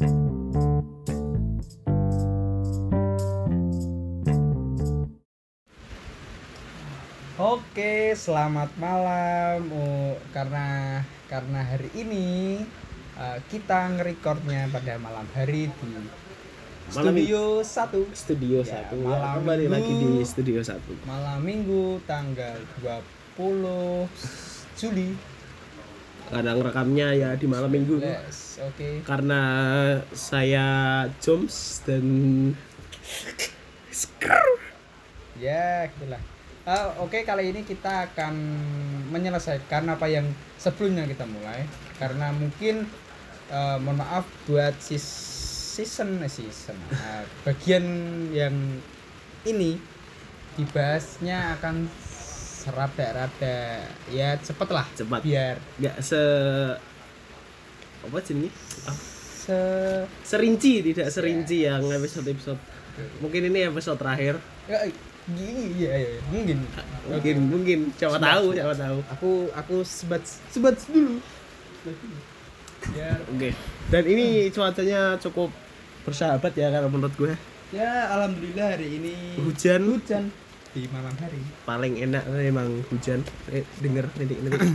Oke, selamat malam. Oh, karena karena hari ini uh, kita ngerekordnya pada malam hari di Malam studio 1 Studio Ya, satu malam ya, kembali minggu. lagi di studio satu malam Minggu tanggal 20 Juli. Kadang rekamnya ya di malam minggu oke. karena saya Joms dan Ya, gitulah. Ah, Oke, kali ini kita akan menyelesaikan apa yang sebelumnya kita mulai karena mungkin eh, mohon maaf buat sis season eh, season ah, bagian yang ini dibahasnya akan serada-rada ya cepet lah cepat. Biar. Nggak se apa sih Ah, se serinci tidak serinci yang episode episode mungkin ini episode terakhir. Ya, gini ya, ya, mungkin. Mungkin mungkin. Siapa Sebat, tahu siapa tahu. Aku aku sebat sebat dulu. Ya. Oke. Dan ini cuacanya cukup bersahabat ya kalau menurut gue. Ya, alhamdulillah hari ini hujan. Hujan di malam hari. paling enak memang hujan. Eh, denger nanti nanti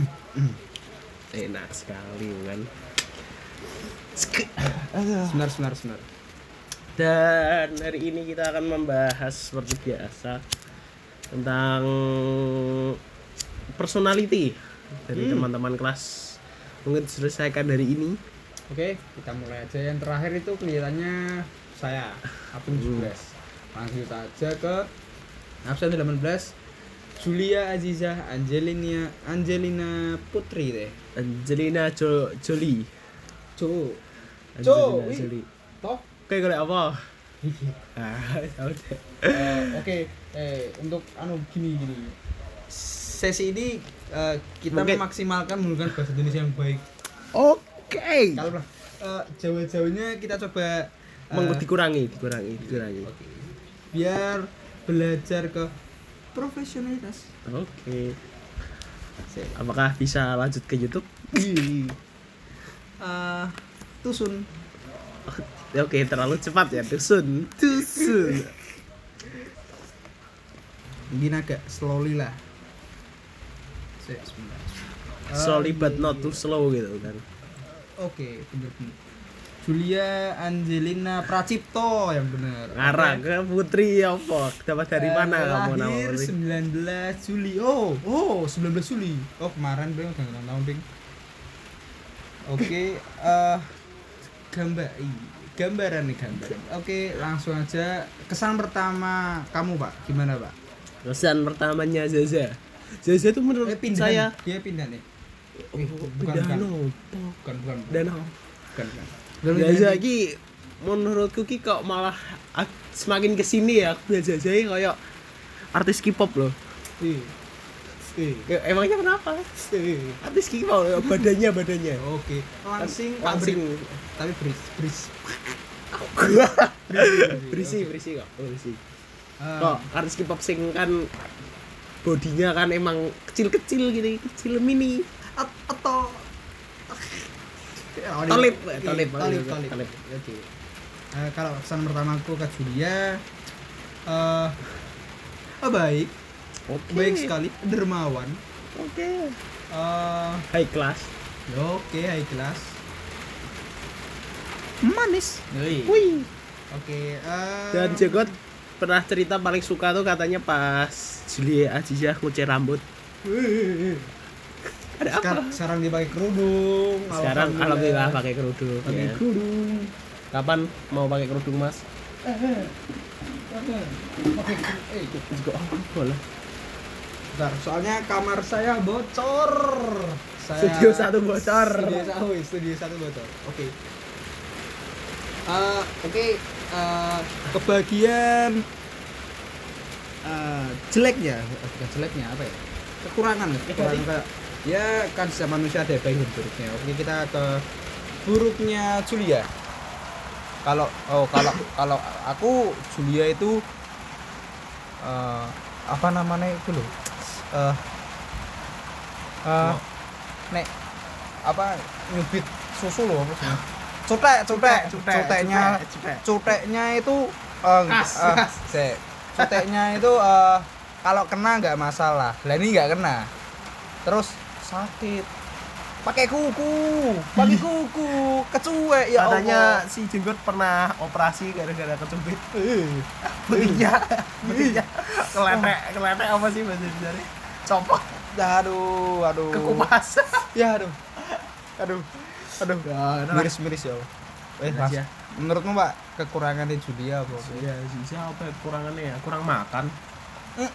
enak sekali kan Senar senar senar. dan hari ini kita akan membahas seperti biasa tentang personality dari teman-teman kelas. Mungkin selesaikan hari ini. Oke, kita mulai aja. Yang terakhir itu kelihatannya saya Apung Jubres. Lanjut aja ke absen 18 Julia Azizah Angelina Angelina Putri deh. Angelina jo Jolie wih. Jolie Toh. kayak golek apa ah ya udah Eh, Oke, eh untuk anu gini gini. Sesi ini eh, kita Mungkin- memaksimalkan menggunakan bahasa Indonesia yang baik. oke Kalau lah eh, jauh-jauhnya kita coba Mengku dikurangi dikurangi dikurangi Oke. Biar belajar ke profesionalitas. Oke. Sip. Apakah bisa lanjut ke YouTube? Eh, tusun. Oke, terlalu cepat ya. Tusun. Tusun. Mungkin agak slowly lah. Slowly but not too slow gitu kan. Oke, bener bener. Julia Angelina Pracipto yang benar. Ngarang ke Putri apa? Dapat dari mana kamu nama lahir Putri? 19 Juli. Oh, oh, 19 Juli. Oh, kemarin Bang udah ulang tahun, Bing. Oke, eh gambar gambaran nih gambaran. Oke, langsung aja kesan pertama kamu, Pak. Gimana, Pak? Kesan pertamanya Zaza. Zaza itu menurut Eh, pindah. saya Dia pindah nih. Oh, bukan, pindah bukan. no. Bukan, bukan. Dan Bukan, bukan. Zaza ki menurutku ki kok malah ak- semakin ke sini ya aku lihat Zaza ini kayak artis K-pop loh. Ih. Ih. Ya, Emangnya kenapa? Ih. Artis K-pop loh, badannya badannya. Oke, langsing langsing tapi beris beris. berisi berisi kok berisi Ah, kok artis K-pop sing kan bodinya kan emang kecil-kecil gitu kecil mini at- atau Tolip, tolip, tolip, tolip. Oke. Eh, kalau kesan pertamaku ke Julia eh eh, baik, oke baik sekali, dermawan. oke Eh high class oke, high class. Manis. wih Oke, eh dan Jagot pernah cerita paling suka tuh katanya pas Julia Azizah ngucir rambut ada apa sekarang, sekarang dia pakai kerudung. sekarang alhamdulillah pakai kerudung pakai ya. kerudung. kapan mau pakai kerudung mas Pakai eh juga oh, boleh Bentar, soalnya kamar saya bocor. Saya Studio satu bocor. Studio satu, studio satu bocor. Oke. Eh, oke, eh, kebagian eh, jeleknya, eh, bukan jeleknya apa ya? Kekurangan, kekurangan kayak ya kan setiap manusia ada baik dan buruknya. Oke, kita ke buruknya Julia. Kalau oh kalau kalau aku Julia itu eh, apa namanya itu loh? Eh eh, nek apa nyubit susu loh cutek cutek Cutek, cuteknya cutek, cutek. cuteknya itu Kas, kas. sik. cuteknya itu eh, kalau kena nggak masalah lah ini nggak kena terus sakit pakai kuku pakai kuku kecuek ya Katanya Allah. si Jenggot pernah operasi gara-gara kecubit. Eh, Putihnya, putihnya keletek, keletek apa sih bahasa Indonesia? Copot, aduh aduh kekupas. ya aduh aduh aduh Ya, miris miris ya Allah. eh Mas, ya. menurutmu pak kekurangannya Julia apa Ya, sisa apa ya, kurangannya ya? Kurang makan. Eh.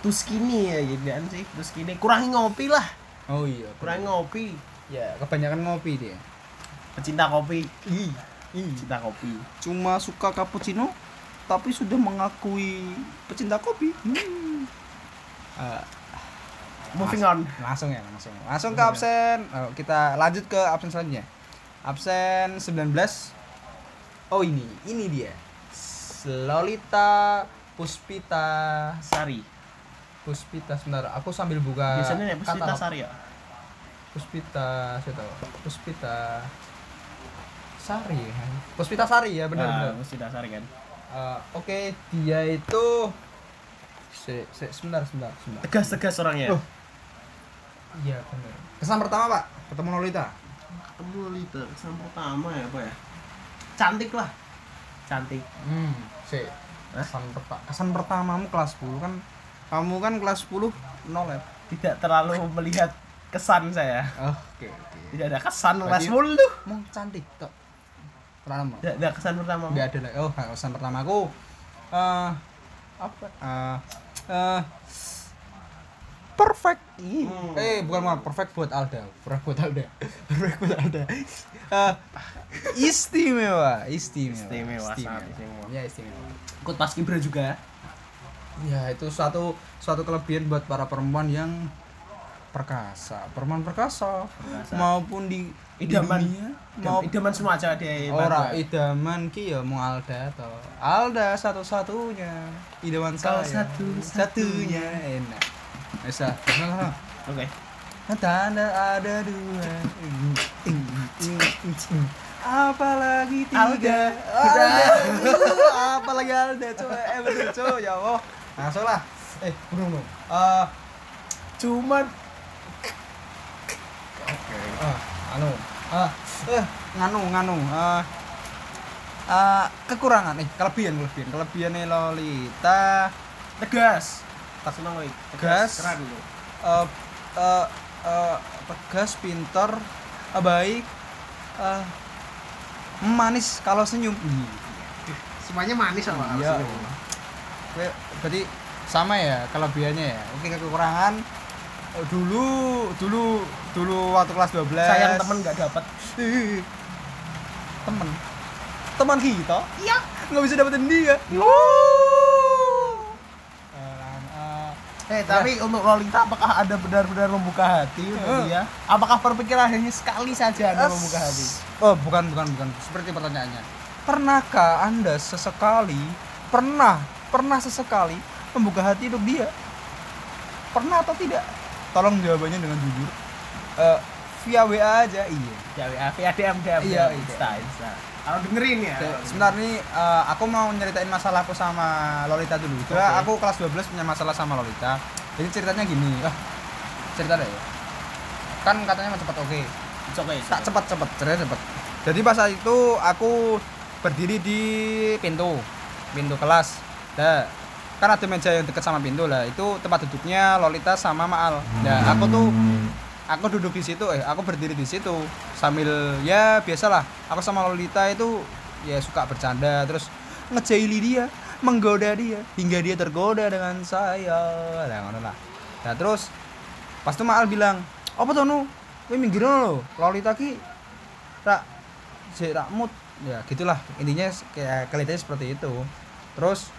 Too skinny ya gitu kan sih, too skinny. Kurangi ngopi lah, oh iya kurangi ngopi. ya kebanyakan ngopi dia Pecinta kopi, ih pecinta kopi. cuma suka cappuccino tapi sudah mengakui pecinta kopi hmm. Eh, Moving on. langsung ya langsung langsung ke absen Oh, kita lanjut ke absen selanjutnya absen 19 oh ini ini dia Lolita Puspita Sari. Puspita sebentar aku sambil buka Biasanya ya pecinta katalog. Sari ya. Puspita saya tahu Puspita Sari ya. Puspita Sari ya benar benar Nah, pecinta Sari kan. Eh, oke dia itu se, se- sebentar sebentar sebentar Tegas-tegas orangnya. Oh. iya benar kesan pertama pak ketemu Lolita Ketemu Lita, kesan pertama ya apa ya? Cantik lah. Cantik. hmm si kesan pertama kesan pertamamu kelas 10 kan kamu kan kelas 10 nol ya? Tidak terlalu melihat kesan saya. oke oke. Tidak ada kesan kelas Berarti- 10 tuh. mau cantik tok pertama. Tidak ada kesan pertama. nggak ada lagi. Oh kesan pertama aku eh apa? Eh eh, perfect. Hmm. eh bukan bukan perfect buat Alda. Perfect buat Alda. Perfect buat Alda. Eh, istimewa. Istimewa. Istimewa, sangat istimewa. ya istimewa. Ikut pas Kibra juga. Ya itu suatu suatu kelebihan buat para perempuan yang perkasa perempuan perkasa, Perkasa. maupun di di Idaman. dunia, Mau idaman semua aja dia. Ora idaman ki ya mau Alda to. Alda satu-satunya. Idaman Kau saya. satu-satunya. satunya enak. Bisa. Oke. Tanda ada dua. Apalagi tiga. Alda. Alda. Apalagi Alda coba. Eh betul coba ya Allah. Langsung lah. Eh, Bruno. Eh, Cuman ah, anu. Ah, eh, nganu nganu. Ah, ah, kekurangan nih, kelebihan kelebihan. Kelebihannya Lolita tegas. Tak seneng gue. Tegas. Keren lu. eh eh eh, tegas, pinter, eh, baik, eh, manis kalau senyum. Semuanya manis sama Iya. Oke, berarti sama ya kelebihannya ya. Oke kekurangan eh, dulu dulu dulu waktu kelas 12 Sayang temen nggak dapat. Ih, temen teman kita iya nggak bisa dapetin dia Eh, eh, Eh, tapi untuk Lolita apakah ada benar-benar membuka hati untuk dia? Apakah berpikiran hanya sekali saja Anda membuka hati? Oh, bukan, bukan, bukan. Seperti pertanyaannya. Pernahkah Anda sesekali, pernah, pernah sesekali membuka hati untuk dia? Pernah atau tidak? Tolong jawabannya dengan jujur. Eh, via WA aja, iya. Ya, ya, via DM, DM, Iya, iya. Insta, Insta. Kalau dengerin ya. Sebentar nih, eh, aku mau nyeritain masalahku sama Lolita dulu. Coba Oke. aku kelas 12 punya masalah sama Lolita. Jadi ceritanya gini, ah, cerita deh. Kan katanya mau cepet oke. It's okay, it's tak okay. cepet cepet cerai cepet jadi pas saat itu aku berdiri di pintu pintu kelas nah kan ada meja yang dekat sama pintu lah. Itu tempat duduknya Lolita sama Maal nah aku tuh aku duduk di situ eh aku berdiri di situ. Sambil ya biasalah. Aku sama Lolita itu ya suka bercanda. Terus ngejaili dia menggoda dia hingga dia tergoda dengan saya. Nah lah. Nah terus pas itu Maal bilang apa tuh nu? Kowe minggir lo Lolita ki rak si rak mood. Ya gitulah. Intinya kayak kelihatannya seperti itu. Terus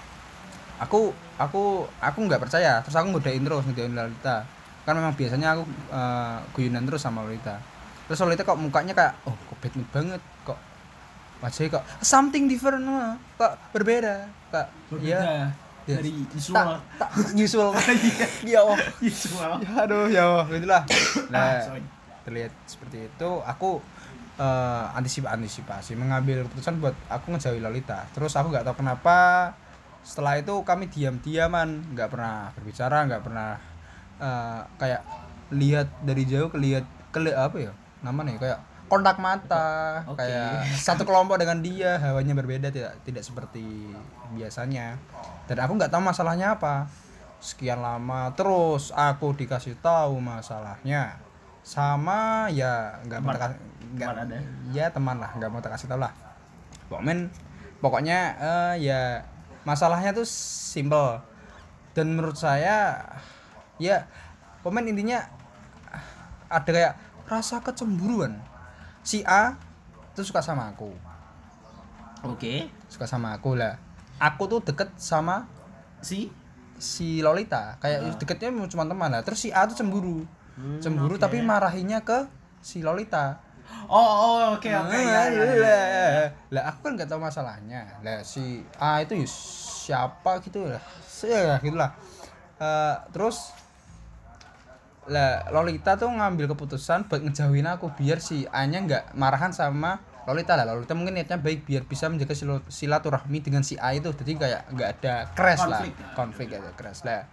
aku aku aku nggak percaya. Terus aku ngodain terus ngodain Lolita. Kan memang biasanya aku eh, guyunan terus sama Lolita. Terus Lolita kok mukanya kayak oh kok bad mood banget. Kok wajahnya kok something different mah kok berbeda. Kak Berbeda ya? Dari tak visual. tak usual. Ya Allah. Visual. ya aduh ya Allah. Gitulah Ah, nah sorry. terlihat seperti itu. Aku eh antisip antisipasi mengambil keputusan buat aku ngejauhi Lolita. Terus aku nggak tahu kenapa setelah itu kami diam-diaman nggak pernah berbicara nggak pernah eh, kayak lihat dari jauh kelihat keli apa ya namanya kayak kontak mata Oke. kayak satu kelompok dengan dia hawanya berbeda tidak tidak seperti biasanya. Dan aku nggak tahu masalahnya apa. Sekian lama terus aku dikasih tahu masalahnya. Sama ya nggak mau nggak ya teman lah nggak mau tak kasih tahu lah. Pokoknya pokoknya eh, ya masalahnya tuh simple. Dan menurut saya ya komen intinya ada kayak rasa kecemburuan. Si A tuh suka sama aku. Oke. suka sama aku lah. Aku tuh deket sama Si? si Lolita. Kayak deketnya cuma teman lah. Terus si A tuh cemburu. Hmm, cemburu oke. tapi marahinnya ke si Lolita Oh, oh oke oke. Ya, ya, ya. lah lah aku kan nggak tahu masalahnya. Lah si A itu ya siapa gitu lah. Ya gitulah Eh, terus lah Lolita tuh ngambil keputusan buat ngejauhin aku biar si A nya nggak marahan sama Lolita lah. Lolita mungkin niatnya baik biar bisa menjaga silaturahmi dengan si A itu. Jadi kayak nggak ada crash lah. Konflik. konflik ada crash lah.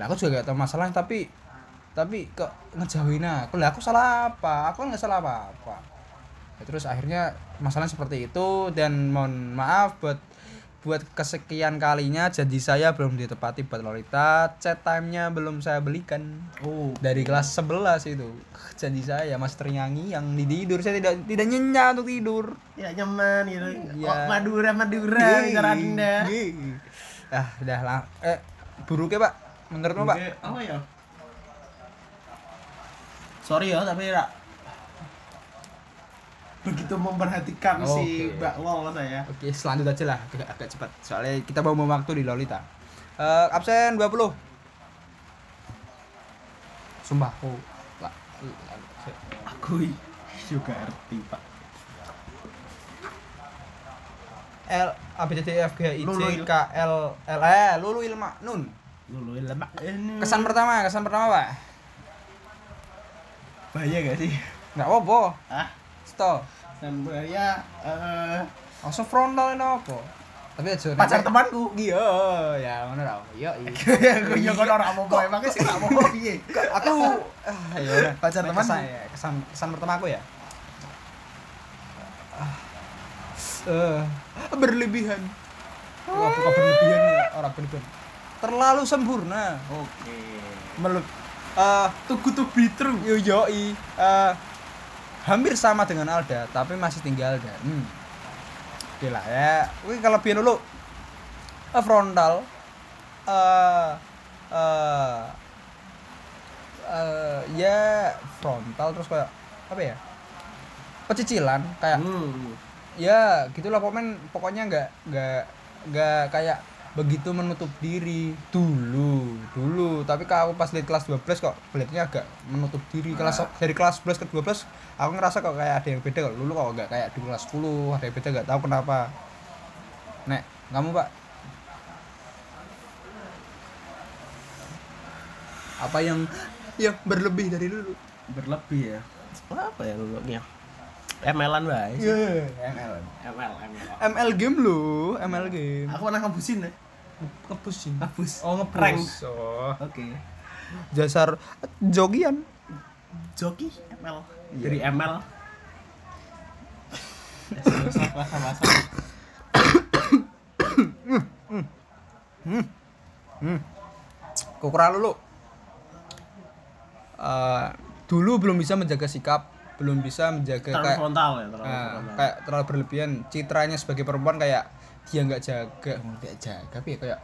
Lah aku juga gak tahu masalahnya tapi tapi kok ngejauhin aku lah aku salah apa aku kan nggak salah apa apa Ya, terus akhirnya masalah seperti itu dan mohon maaf buat buat kesekian kalinya janji saya belum ditepati buat Lolita chat time-nya belum saya belikan Oh. dari kelas 11 itu janji saya mas ternyanyi yang di tidur saya tidak tidak nyenyak untuk tidur Ya nyaman gitu. Iya. Oh, Madura Madura bicara Anda. Gih. ah udah lah eh buruknya pak menurutmu pak Apa ya? Sorry ya tapi ya begitu memperhatikan si Oke. Mbak Lol saya. Oke, selanjut aja lah, agak, agak cepat. Soalnya kita mau waktu di Lolita. Eh, absen 20. Sumpah, aku la- Aku juga ngerti pak. L A B C D E F G H I J K L L eh Lulu Ilma Nun. Lulu ini. Kesan pertama, kesan pertama, Pak. Bahaya gak sih? Enggak apa-apa. Ah, Stop. dan bahaya eh Langsung frontal ini apa? Tapi aja pacar temanku. Iya, ya ngono ra. Iya, Ya ya kan ora apa-apa emangnya sih ora apa-apa piye. aku ah, ya. Pacar teman. kesan, kesan kesan pertama aku ya Ah. Eh, berlebihan Wah, bukan berlebihan ya orang berlebihan terlalu sempurna Oke. melut eh Too good to be true. yo yoi eh, hampir sama dengan Alda tapi masih tinggal Alda hmm. oke lah ya Wih, kelebihan dulu Eh, frontal eh eh eh, ya frontal terus kayak apa ya pecicilan kayak Hmm. ya gitulah pokoknya pokoknya nggak nggak nggak kayak begitu menutup diri. Dulu dulu. Tapi kalau aku pas lihat kelas 12 kok lihatnya agak menutup diri. Kelas dari kelas 11 ke 12 aku ngerasa kok kayak ada yang beda kok. Dulu kok nggak kayak di kelas 10 ada yang beda nggak tahu kenapa. Nek kamu pak? Apa yang yang berlebih dari dulu? Berlebih ya. Apa ya lulunya? ML-an bae. Iya, ML ML, ML. ML game lo ML game. Aku pernah ngebusin ya. Ngepusin Ngebus. oh Rank. ngepus oh Oke. jasar jogian Joki ML. Iya. Dari ML. Sama sama sama. Kukura dulu Eh, dulu belum bisa menjaga sikap belum bisa menjaga Terlalu kayak frontal ya, terlalu eh, frontal. kayak terlalu berlebihan citranya sebagai perempuan kayak dia nggak jaga nggak jaga tapi ya kayak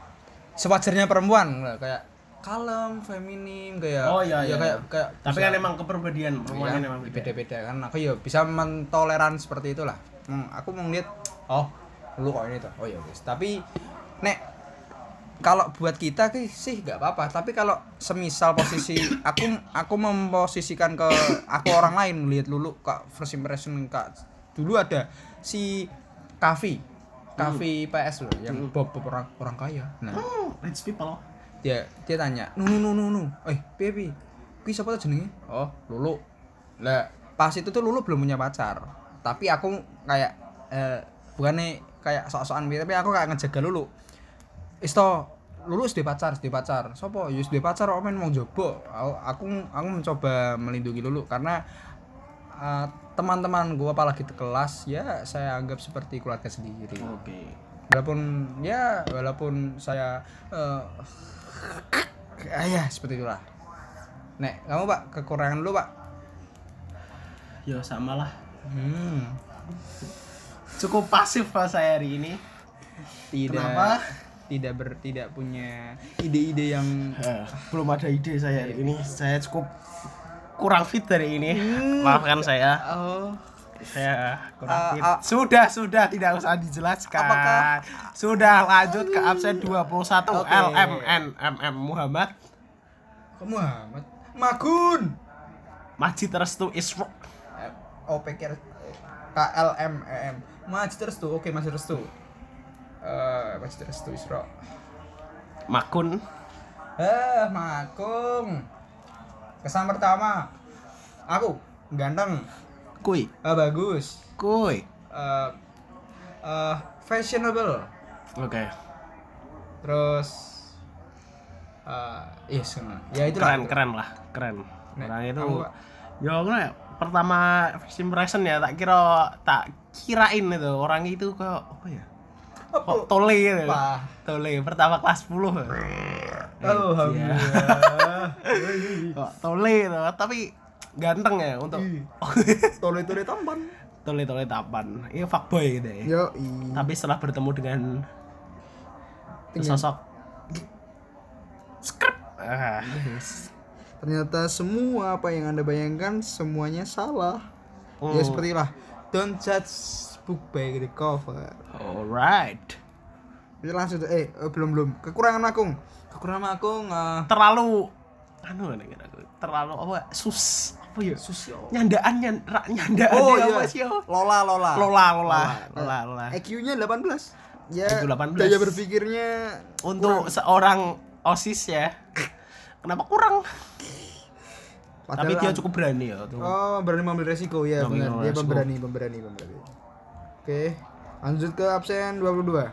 sewajarnya perempuan lah, kayak kalem feminim kayak Oh iya ya iya. kayak iya. kayak Tapi bisa- kan emang kepribadian perempuan Iya, kan emang beda. beda-beda kan aku ya bisa mentoleran seperti itulah hmm, aku mau ngeliat oh lu kok ini tuh oh ya guys tapi nek kalau buat kita ki sih nggak apa-apa tapi kalau semisal posisi aku aku memposisikan ke aku orang lain lihat lulu kak first impression kak dulu ada si Kavi Kavi PS loh yang bob bob orang orang kaya. Nah. Hmm, rich people. dia dia tanya nu nu nu nu nu. Eh piye piye? Kuwi siapa tuh jenenge? Oh lulu. Lah pas itu tuh lulu belum punya pacar. Tapi aku kayak eh bukannya kayak sok-sokan piye, tapi aku kayak ngejaga lulu. Isto lulus di pacar di pacar. Sopo? Yus di pacar omen mau jobo aku aku mencoba melindungi lulu karena eh, teman-teman gua apalagi di kelas ya saya anggap seperti keluarga sendiri Oke. walaupun ya walaupun saya eh ah, ya seperti itulah nek kamu pak kekurangan lu pak Ya sama lah. hmm Cukup pasif pak saya hari ini. tidak Kenapa? tidak ber tidak punya ide-ide yang Eh, belum ada ide saya hari ini. Saya cukup kurang fit hari ini. Maafkan saya. oh Saya kurang Ah, fit. ah. Sudah, sudah tidak usah dijelaskan. Apakah- Sudah lanjut ke absen 21 Oke. LMN MM Muhammad kamu Muhammad Magun Majid Restu Isro. Eh, oh pikir KLM EM Masjid Restu oke Masjid Restu eh Masjid Restu Isra Makun eh Makung kesan pertama aku ganteng Kui. eh, bagus Kui. eh eh, fashionable Oke. terus eh yes ya itu Keren, keren lah, keren. Nek, Orang itu kamu, Pak? Ya aku nek, pertama first impression ya tak kira tak kirain itu orang itu kok apa ya? Kok tole gitu. Apa? Tole pertama kelas 10. Alhamdulillah. Kok tole itu, tapi ganteng ya untuk tole tole tampan. Tole-tole tapan. Ini fuckboy gitu ya. yo Tapi setelah bertemu dengan sosok skrip ah, ternyata semua apa yang anda bayangkan semuanya salah. Ya seperti itulah. Don't judge book by the cover. Alright. Kita langsung eh eh, belum belum. Kekurangan akung kekurangan akung eh, terlalu. Anu kira aku? Terlalu apa? Sus. Apa ya? Sosial nyandaan nyan, ra- nyandaan oh ya iya. apa sih lola lola. Lola lola. Lola lola. EQ-nya 18 ya IQ 18. daya berpikirnya untuk seorang osis ya. Kenapa kurang? Tapi Padahal dia an- cukup berani ya tuh. Oh, berani mengambil resiko ya, benar. Dia pemberani, pemberani, pemberani. Oke, lanjut ke absen 22.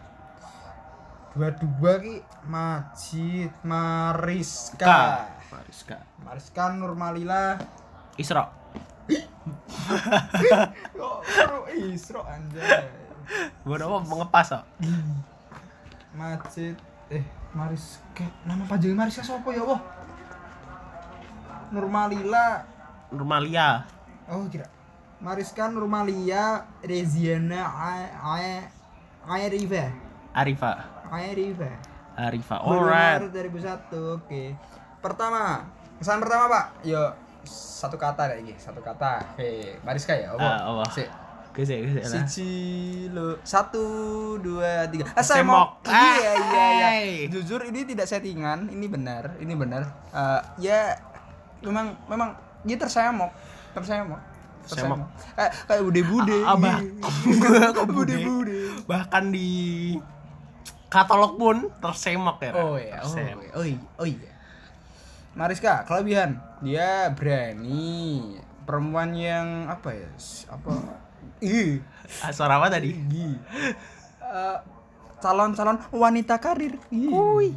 22 ki Majid Mariska. Mariska Mariska Nurmalila. Isra Kok Isro anjay. buat apa mengepas kok Majid eh Mariska. Nama panjang Mariska sapa ya, Allah? Nurmalila. Normalia Oh, kira. Mariska Nurmalia Reziana. Arifa Airiva. Arifa Bulan alright Maret 2001. Oke. Pertama, kesan pertama, Pak. Yo satu kata kayak gini, satu kata. Hei, Mariska ya, apa? Ah, apa? Sik. Gese gese lah Siji lo satu dua tiga ah, Semok. semok iya iya iya jujur ini tidak settingan ini benar ini benar Eh, ya memang memang dia tersemok tersemok Semok. kayak kayak bude bude abah. Kok bude? Bude bude bahkan di katalog pun tersemok ya. Oh ya oh, Tersemok. iya, oh iya. Oh iya. Mariska kelebihan. Dia berani. Perempuan yang apa ya? Apa? Ih Ah, suara apa tadi? Tinggi Eh, calon-calon wanita karir. Ih.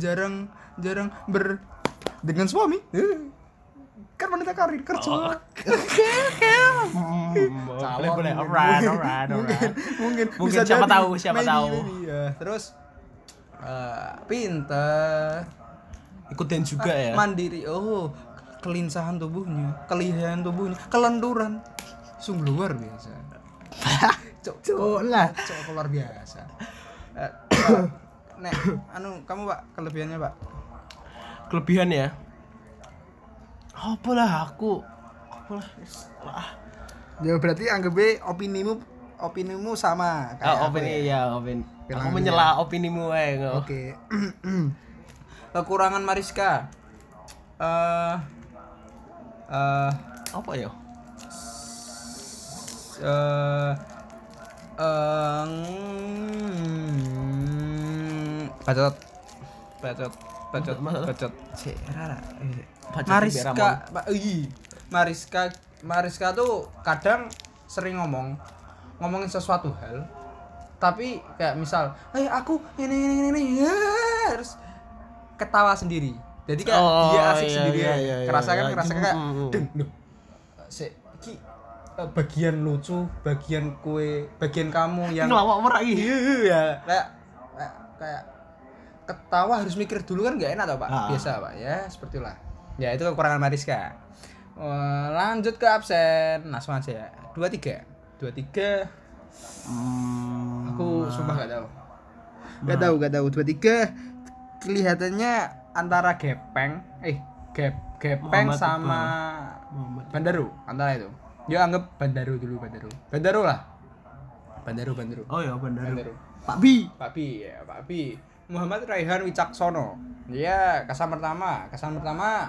jarang jarang ber dengan suami. Eh. Kan wanita karir kerja Oh, Hmm, boleh boleh. alright alright alright. mungkin Mungkin siapa tahu, siapa tahu. ya. terus eh, pinter. Ikutin juga ya. mandiri. Oh kelincahan tubuhnya kelihayan tubuhnya kelenturan sungguh luar biasa. Cok. Cok lah. Cok luar biasa. Eh, Pak, nek anu kamu pak kelebihannya pak? Kelebihan ya apa lah aku apa lah lah. Ya berarti anggap opinimu opinimu sama kayak oh, opini ya. ya opini. Aku menyela opinimu eh nggak Oke. Kekurangan Mariska. Eh eh apa ya? Eh eh, mm, bacot. Bacot bacot bacot. Cek, rara. Eh, Mariska ih, Mariska Mariska tuh kadang sering ngomong ngomongin sesuatu hal tapi kayak misal eh aku ini ini ini, ini. Ya harus ketawa sendiri. Jadi kayak Oh, dia asik iya, sendiri. iya, iya, iya, kerasa kan iya. kerasa kayak Mm, mm, deng loh si ki eh, bagian lucu bagian kue bagian kamu yang ngelawak merak iki. iya kayak kayak, kayak ketawa harus mikir dulu kan nggak enak tau pak? Ah. biasa pak ya seperti itulah. Ya itu kekurangan Mariska. Eh, lanjut ke absen. Langsung aja ya dua tiga. Dua tiga. Hmm, aku sumpah nggak tahu. Nggak tahu nggak tahu. Dua tiga kelihatannya antara gepeng eh gep gepeng Muhammad sama Muhammad. bandaru. Antara itu. Ya anggap bandaru dulu bandaru. Bandaru lah. Bandaru bandaru. Oh ya benar. Bandaru. Pak Bi. Pak Bi ya Pak Bi Muhammad Raihan Wicaksono ya kesan pertama kesan pertama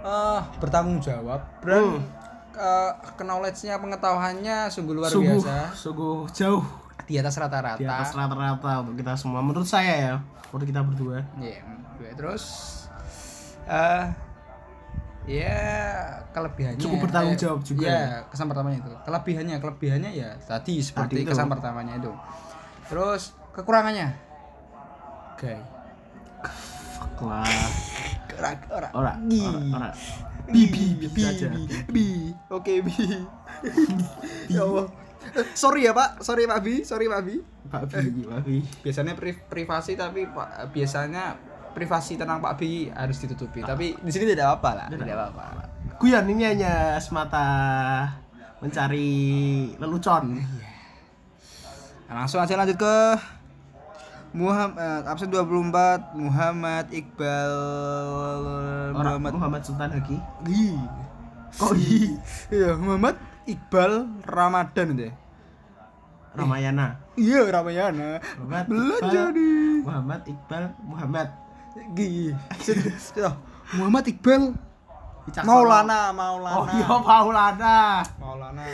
eh bertanggung jawab dan eh, knowledge-nya pengetahuannya sungguh luar Sungguh, biasa sungguh jauh di atas rata-rata di atas rata-rata untuk kita semua. Menurut saya ya, menurut kita berdua. Iya, gue terus eh ya kelebihannya Cukup bertanggung eh, jawab juga Iya, ya? kesan pertamanya itu. Kelebihannya, kelebihannya ya tadi seperti Tadi itu. kesan pertamanya itu. Terus kekurangannya gay. Fuck lah. Ora ora Ora, Gi. ora. Bi, bi, bi. Bi. Oke, Bi. ya Allah. Eh, Sorry ya, Pak. Sorry, Pak Bi. Sorry, Pak Bi. Pak Bi, Pak Bi. Biasanya pri- privasi tapi Pak biasanya privasi tentang Pak Bi harus ditutupi. Tapi di sini tidak apa-apa lah. Tidak Tidak apa-apa. Guyon ini hanya semata mencari lelucon. Nah, langsung aja lanjut ke Muhammad absen 24 Muhammad Iqbal Orang Muhammad Muhammad Sultan Haki. Gi. Kok i? Iya, Muhammad Iqbal Ramadan ya? Ramayana. Iya, Ramayana. Muhammad Belajar Iqbal, di Muhammad Iqbal Muhammad. Gi. Sudah. Muhammad Iqbal. Maulana, Maulana. Oh iya Maulana. Maulana.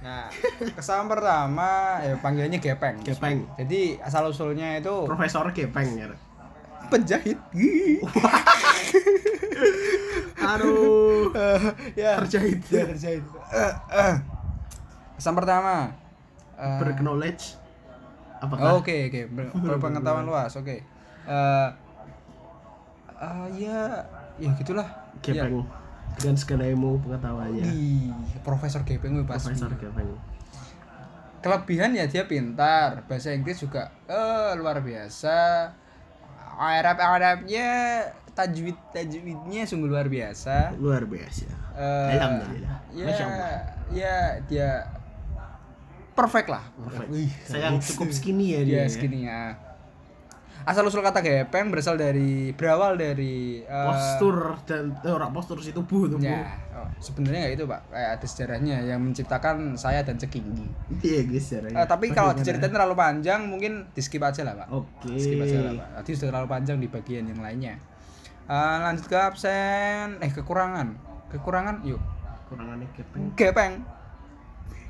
Nah, kesan pertama ya panggilannya Gepeng. Gepeng. Jadi asal usulnya itu Profesor Gepeng ya. penjahit. Aduh. ya Terjahit. ya terjahit Eh, eh. kesan pertama eh, Berknowledge. oh, Apakah? oke oke Ber- berpengetahuan luas oke Eh, eh, ya ya gitulah ya. Dengan segala ilmu pengetahuannya. Ih, Profesor Gepeng pasti Profesor Gepeng. kelebihan ya dia pintar bahasa Inggris juga eh luar biasa Arab Arabnya tajwid tajwidnya sungguh luar biasa Luar biasa. Eh, Alhamdulillah. ya Masya Allah. ya dia perfect lah Perfect. Wih, Sayang cukup skinny ya dia dia. ya. segini ya asal usul kata gepeng berasal dari berawal dari eh, Postur dan eh, ora postur si tubuh tubuh. ya oh, sebenarnya nggak itu pak kayak ada sejarahnya yang menciptakan saya dan cekinggi Iya guys caranya. Eh, tapi kalau diceritain terlalu panjang mungkin di skip aja lah pak Oke. skip aja lah pak tadi sudah terlalu panjang di bagian yang lainnya Eh, lanjut ke absen eh kekurangan kekurangan yuk Kurangannya Gepeng. gepeng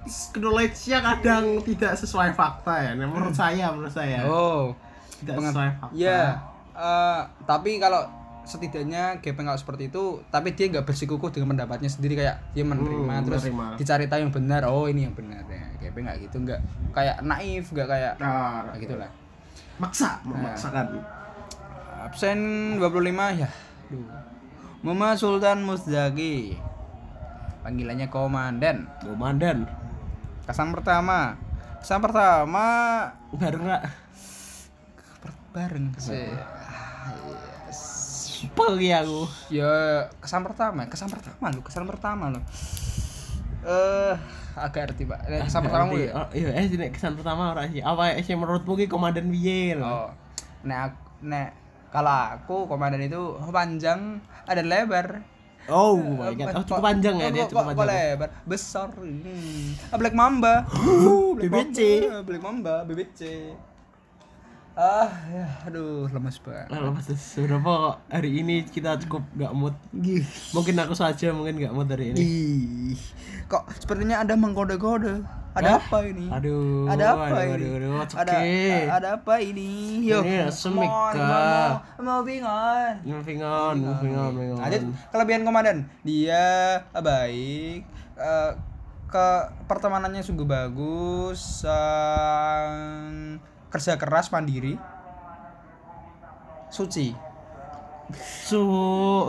Knowledge-nya kadang tidak sesuai fakta ya. Nah, menurut saya, menurut saya. oh tidak pengen- sesuai fakta. ya eh, tapi kalau setidaknya gepeng kalau seperti itu tapi dia nggak bersikukuh dengan pendapatnya sendiri kayak dia menerima Hmm, terus menerima. dicari tahu yang benar oh ini yang benar ya gepeng nggak gitu nggak kayak naif nggak kayak Nah, kayak gitulah maksa, memaksakan. absen 25 ya Duh. Muhammad Sultan Musdaki panggilannya komandan Komandan. kesan pertama kesan pertama Bareng nggak? Bareng sih Supel ya aku. ya kesan pertama kesan pertama lo kesan pertama lo eh agak arti pak Eh, kesan pertama ya oh, iya, eh sini kesan pertama ora sih. Apa sih menurutmu ki komandan lho? oh nek nek kalau aku komandan itu panjang ada lebar Oh my god. Oh, cukup panjang ya dia cukup panjang. lebar besar hmm. Black Mamba Uh, BBC. Mamba, Black Mamba BBC Ah, ya, aduh, lemes banget. Lalu mas seberapa kok hari ini kita cukup nggak mood mungkin aku saja mungkin nggak mood hari ini Ih, kok sepertinya Anda mengkode-kode. Ada apa ini? aduh Ada apa aduh, ini? aduh, aduh, it's ada okay. ada apa ini? Yuk, Ini on, Semika. moving on. moving on moving on moving on Lanjut kelebihan komandan. Dia baik, eh, ke pertemanannya sungguh bagus, eh, kerja keras mandiri, suci. su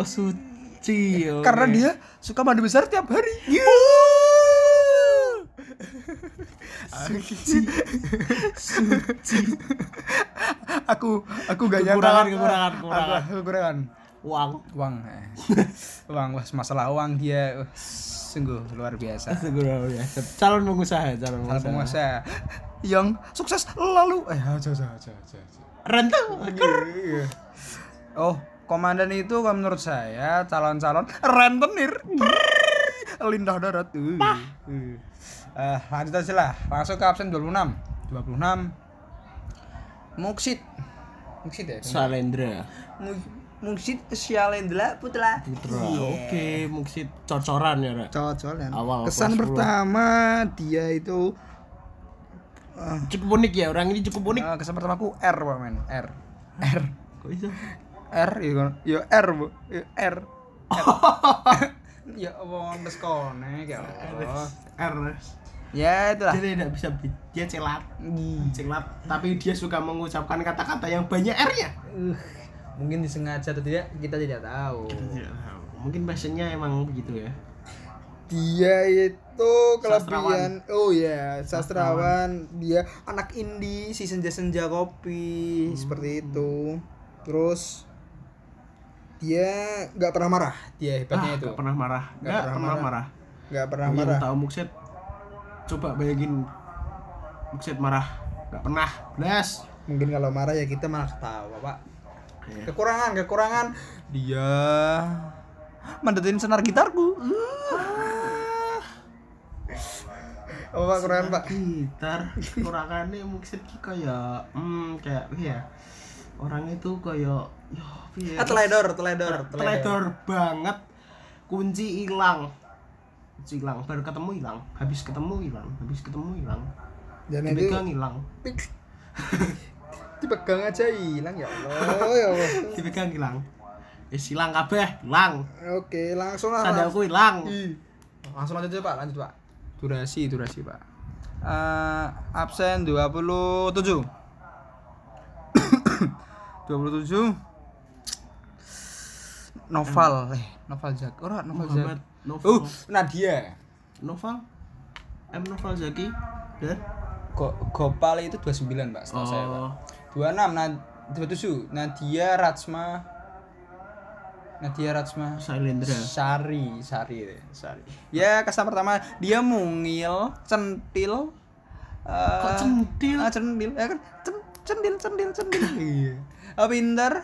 suci oke. Karena dia suka mandi besar tiap hari. suci. Suci. Aku aku gak nyangka. Kekurangan, kekurangan, Aku- kekurangan. uang. Uang eh. uang wah masalah uang dia sungguh luar biasa. Segera ya calon pengusaha calon pengusaha yang sukses lalu eh aja aja aja aja aja. rental Iya. oh komandan itu kalau menurut saya calon-calon rentenir lindah darat uh. Uh. Eh, lanjut aja lah langsung ke absen 26 26 Muksit Muksit ya Salendra Mu- Muksit Syalendra Putra Putra Iya. oke muksit cocoran ya Ra? Cocolan. Awal Kesan kelas 10. pertama dia itu eh, cukup unik ya orang ini cukup unik. Eh, kesan pertama aku R Pak men. R. R. Kok bisa? R ya kan? Ya R bu. Ya R. Ya apa underscore ya Allah. R ya itulah. Dia tidak bisa bi- dia celat. Ih, celat tapi dia suka mengucapkan kata-kata yang banyak R-nya. Uh, mungkin disengaja atau tidak kita tidak tahu. Mungkin passionnya emang begitu ya dia itu kelebihan- oh ya sastrawan. Dia anak indie si senja senja kopi seperti itu. Terus dia nggak pernah marah dia hebatnya Ah, itu. nggak pernah marah. Nggak pernah pernah marah. marah. Nggak pernah yang marah. tahu Mukset coba bayangin Mukset marah. Nggak pernah. Belas mungkin kalau marah ya kita malah ketawa pak. Iya. kekurangan kekurangan. Dia mandatin senar gitarku apa pak? Kekurangan pak gitar. Kurangannya ki kayak hmm kayak ya? Orang itu kayak ya piye ah teledor teledor teledor. banget. Kunci hilang. Kunci hilang. Baru ketemu hilang. Habis ketemu hilang. Habis ketemu hilang. Dan dipegang hilang. dipegang aja hilang ya Allah ya Allah. Dipegang hilang. Wis hilang kabeh hilang. Oke langsung lah sandalku hilang. Ih. langsung lanjut aja pak. Lanjut pak durasi durasi pak. Eh, absen 27 27 Noval eh Noval Jak ora Noval Muhammad Noval. Uh Nadia. Noval? M Noval Zaki. Dan Go Gopal itu 29 pak setahu saya pak. Oh. 26 nah 27 Nadia Ratsma Nadia Ratsma Sailendra Sari, Sari, Sari. Ya, kesan pertama dia mungil, centil. eh, Kok centil? Ah, centil. Ya kan? Cen- Centil, centil, centil. Iya. Ah, pinter,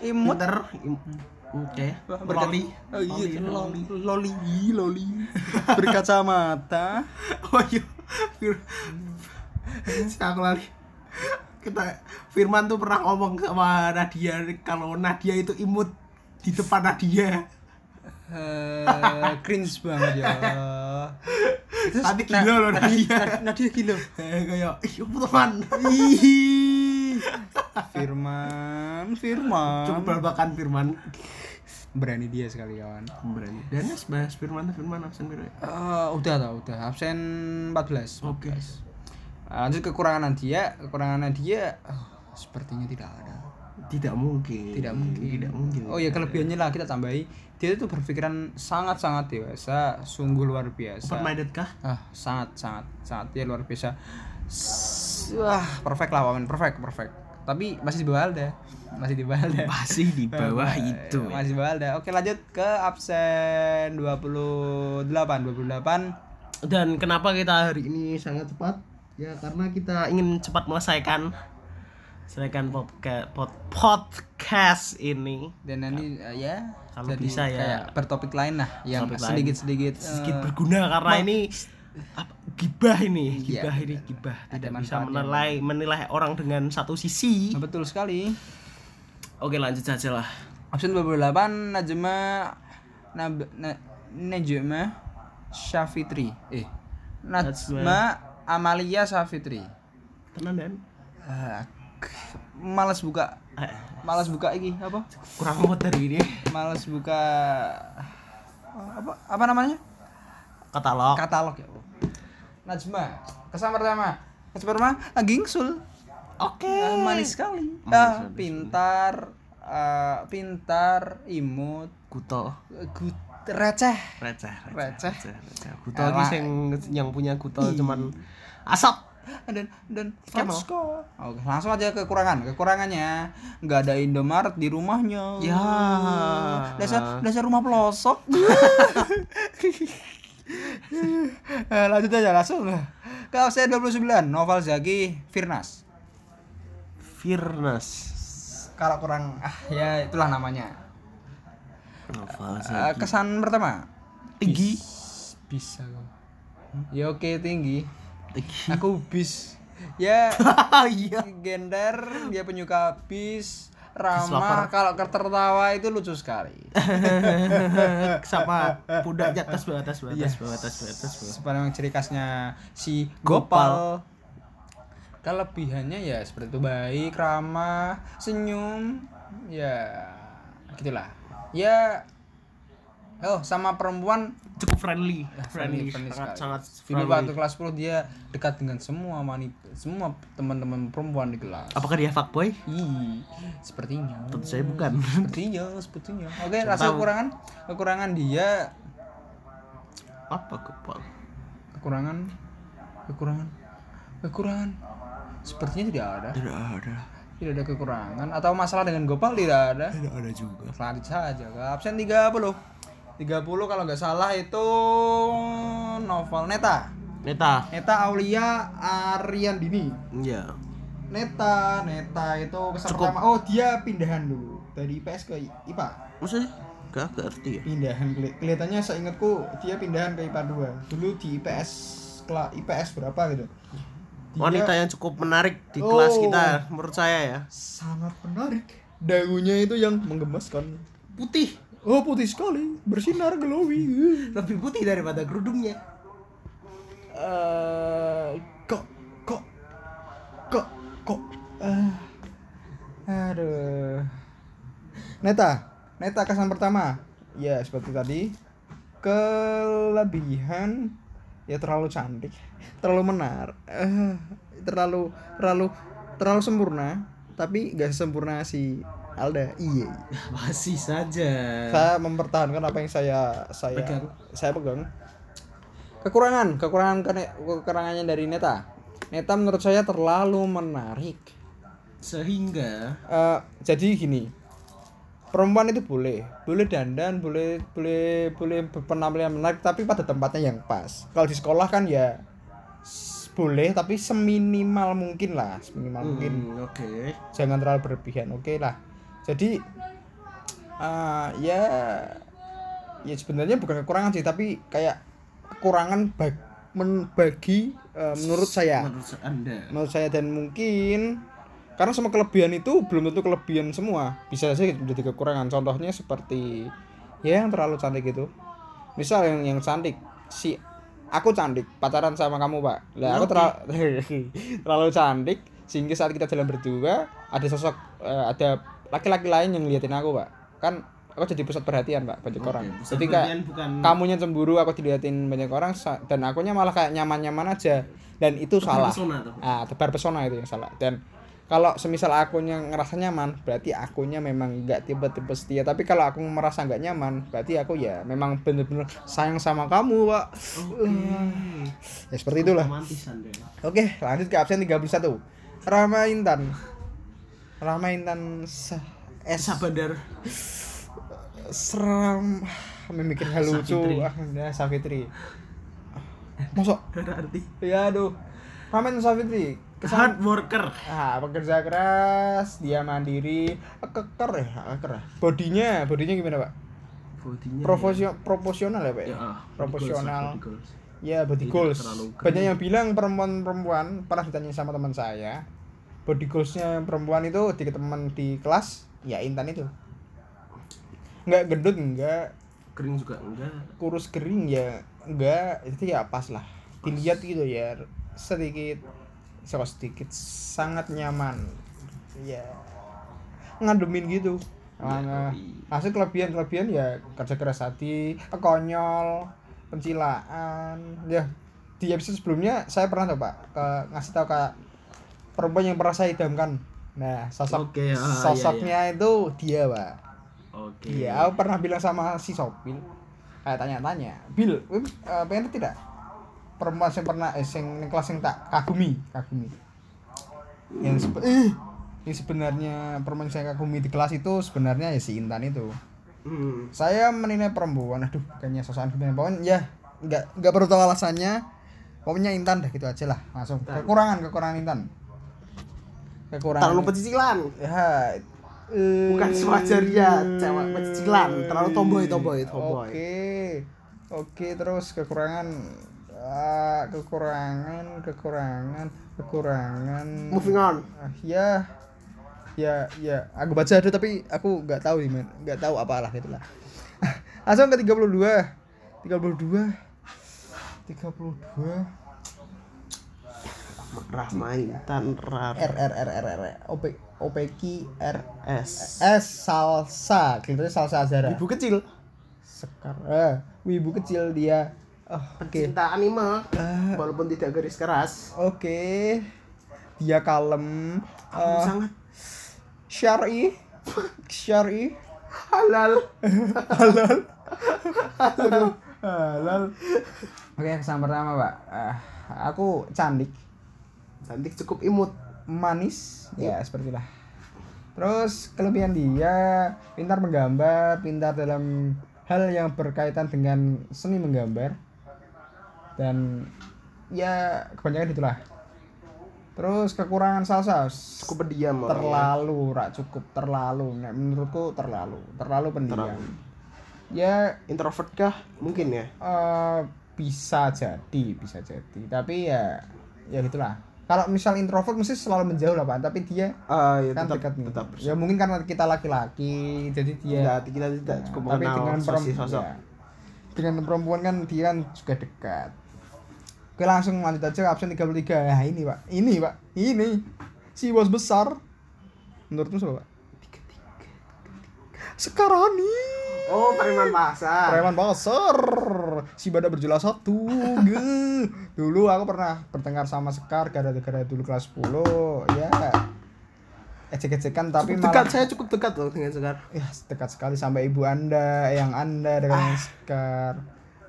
imut. Pinter im- oke berkat- loli Oh iya, Loli, loli, loli. Berkacamata. oh iya aku lali kita Firman tuh pernah ngomong sama Nadia kalau Nadia itu imut di depan Nadia Eh, cringe banget ya. Itu Tadi gila loh, Nadia. Nadia gila. Eh, kayak ih teman Ih. Firman, Firman. coba bakan Firman berani dia sekali kawan. berani dan ya bahas Firman Firman absen Firman Eh, udah tau, udah absen 14. oke Lanjut kekurangan dia, kekurangan dia oh, sepertinya tidak ada. Tidak mungkin Tidak mungkin. tidak mungkin Oh ya kelebihannya lah kita tambahi. Dia itu berpikiran sangat-sangat dewasa, sungguh luar biasa. open minded kah Ah, sangat sangat sangat dia luar biasa. Wah, perfect lah Wamen, perfect, perfect. Tapi masih di bawah Alda. Masih di bawah Alda. masih di bawah Eh, itu Masih di bawah Alda. Oke, lanjut ke absen 28, 28. dan kenapa kita hari ini sangat cepat ya karena kita ingin cepat menyelesaikan selesaikan podcast pod, podcast ini dan nanti eh, ya Kalau jadi bisa ya. kayak bertopik lain lah yang sedikit sedikit sedikit berguna karena ini apa, gibah ini, Iya, gibah ini benar. gibah. Tidak bisa menilai menilai orang dengan satu sisi. betul sekali Oke, lanjut saja lah. Absen 28 Najma Nab, na, Najma Syafitri. Eh. Najma Amalia Syafitri. Tenan dan Ah, males buka males buka iki apa? kurang muat dari ini Males buka apa apa namanya? katalog. Katalog ya. Najma, kesan pertama. Kesan pertama, gingsul. Oke. Ah, manis sekali. Manis, Ah, manis, pintar, ah, pintar, imut, Kuto. gut, receh. Receh, Receh. receh. Kuto Elak. iki sing yang punya kuto cuman asap. dan dan. Foxco. Oke, langsung aja kekurangan. Kekurangannya nggak ada Indomaret di rumahnya. Ya. Dasar dasar rumah pelosok. Eh, lanjut aja langsung. Ke absen 29, Novel Zaki Firnas. Firnas. Kalau kurang ah ya itulah namanya. Novel Eh, kesan pertama. Tinggi. Bisa. Ya oke tinggi. Aku bis. Ya Iya. gender dia penyuka bis ramah kalau tertawa itu lucu sekali Sama pundaknya atas bawah atas bawah Iya. atas bawah atas bawah atas bawah. sepanjang ciri khasnya si Gopal. Gopal kelebihannya ya seperti itu baik ramah senyum ya gitulah ya oh sama perempuan Cukup friendly. friendly, Friendly. friendly Sangat sangat friendly. waktu kelas 10 dia dekat dengan semua wanita semua teman-teman perempuan di kelas Apakah dia fuckboy? Ih, sepertinya. Tentu saya bukan. Sepertinya, sepertinya. Oke, Siapa rasa kekurangan? Kekurangan dia Apa kepal? kekurangan kekurangan kekurangan sepertinya tidak ada Tidak ada. tidak ada kekurangan atau masalah dengan Gopal tidak ada Tidak ada juga. lanjut saja ke absen 30 30 kalau nggak salah itu novel Neta Neta. Neta Aulia Ariandini Iya. Neta Neta itu kesan Cukup. pertama oh dia pindahan dulu dari IPS ke IPA Maksudnya? Gak ngerti ya. pindahan keli- kelihatannya seingatku dia pindahan ke IPA 2 dulu di IPS kela IPS berapa gitu Dia Wanita yang cukup menarik di kelas Oh. kita menurut saya ya. sangat menarik dagunya itu yang menggemaskan Putih. Oh putih sekali. Bersinar glowing Lebih putih daripada kerudungnya. Eh, kok kok kok kok ah. aduh. Neta Neta kesan pertama. Ya seperti tadi. Kelebihan ya terlalu cantik terlalu menar eh, terlalu terlalu terlalu sempurna. Tapi gak sempurna si Alda. Iya. Masih saja. saya mempertahankan apa yang saya saya Pegang. saya pegang. Kekurangan kekurangan kekurangannya dari Neta. Neta menurut saya terlalu menarik. Sehingga Eh, jadi gini. Perempuan itu boleh boleh dandan boleh boleh boleh berpenampilan menarik tapi pada tempatnya yang pas. Kalau di sekolah kan ya boleh tapi seminimal mungkin lah seminimal mungkin. Hmm, oke. jangan terlalu berlebihan oke lah jadi eh, ya ya sebenarnya bukan kekurangan sih tapi kayak kekurangan bag, men- bagi eh, menurut saya. Menurut Anda. menurut saya dan mungkin karena semua kelebihan itu belum tentu kelebihan semua. Bisa saja menjadi kekurangan. Contohnya seperti ya yang terlalu cantik itu. Misal yang yang cantik si aku cantik pacaran sama kamu pak. Lah aku terlalu terlalu cantik sehingga saat kita jalan berdua ada sosok eh, ada laki-laki lain yang ngeliatin aku pak. Kan aku jadi pusat perhatian pak banyak orang. pusat jadi kayak bukan kamunya cemburu aku diliatin banyak orang dan akunya malah kayak nyaman-nyaman aja. Dan itu salah. pesona ah tebar pesona itu yang salah. Dan kalau semisal akunya ngerasa nyaman berarti akunya memang nggak tipe-tipe setia. Tapi kalau aku merasa nggak nyaman berarti aku ya memang bener-bener sayang sama kamu pak. Oke. ya seperti itulah. Oke lanjut ke absen 31 Rama Intan Rama Intan Sa- S Esa Bandar. seram memikir hal lucu Safitri. ah ya Safitri masuk Ada arti. ya aduh Ramen Safitri Hard worker. ah pekerja keras dia mandiri Ah, keker ya ah, keker ya. bodinya bodinya gimana pak Bodinya. Profesio- proporsional ya pak ya. ya? ah, proporsional ya body goals kering. banyak yang bilang perempuan-perempuan pernah ditanya sama teman saya body goalsnya perempuan itu di teman di kelas ya intan itu. Nggak gendut nggak. Kering juga enggak kurus kering ya enggak itu ya pas lah. Dilihat gitu ya sedikit sedikit sangat nyaman. Ya. Ngademin gitu. Mana? hasil kelebihan kelebihan ya kerja keras hati konyol pencilaan. Ya di episode sebelumnya saya pernah coba ke ngasih tahu ke perempuan yang pernah saya idamkan nah sosok Oke, ah, iya, sosoknya itu dia pak oke Iya, aku pernah bilang sama si Sopil. Kayak tanya-tanya, Bil, eh, pengen tidak perempuan yang pernah eh, sing ning kelas yang tak kagumi, kagumi. Yang sebe eh, yang sebenarnya perempuan yang saya kagumi di kelas itu sebenarnya ya si Intan itu. Hmm. Saya menilai perempuan, aduh, kayaknya sosokan pokoknya ya nggak nggak perlu tahu alasannya. Pokoknya Intan dah gitu aja lah, langsung. Kekurangan, kekurangan Intan. Kekurangan. terlalu pecicilan Ya, eh, bukan sewajarnya cewek pecicilan terlalu tomboy tomboy tomboy Oke. Oke, terus kekurangan ah, kekurangan, kekurangan, kekurangan. moving on Ah, ya. Ya, ya, aku baca ada tapi aku nggak tahu gimana, nggak tahu apalah itulah. Langsung ke 32. 32. 32. Rahmaitan Rar R R R R R O P O P Q R S S salsa, kelihatannya salsa Azara. ibu kecil Sekar. Eh, wibu kecil dia. Oh, oke. pencinta anime Ah. walaupun tidak garis keras Oke. Dia kalem. Eh, sangat syar'i. Syar'i. halal Halal. Halal. Oke, kesan pertama, Pak. Eh, aku cantik, cantik cukup imut manis, ya seperti itulah. Terus kelebihan dia pintar menggambar, pintar dalam hal yang berkaitan dengan seni menggambar. Dan ya kebanyakan itulah. Terus kekurangan salsa cukup pendiam orangnya. terlalu rak. Cukup terlalu. Nek menurutku terlalu. Terlalu pendiam. Terlalu. ya introvert kah? Mungkin ya. eh, bisa jadi bisa jadi. Tapi ya ya gitulah kalau misal introvert mesti selalu menjauh lah pak. Tapi dia Ah, ya, kan tetap dekat nih. tetap ya mungkin karena kita laki-laki jadi dia Tidak, kita tidak Nah, cukup tapi mengenal dengan perempuan sosok. ya. dengan perempuan kan dia kan juga dekat. Oke langsung lanjut aja absen 33 nah ini pak. Ini pak. Ini. Si bos besar. Menurutmu siapa pak? Sekarani oh preman pasar. Preman pasar. Si badak berjelas satu dulu aku pernah bertengkar sama Sekar gara-gara dulu kelas 10 ya. Ecek-ecekan tapi cukup malah dekat saya cukup dekat loh dengan Sekar. Ya dekat sekali sampai ibu anda yang anda dengan Sekar.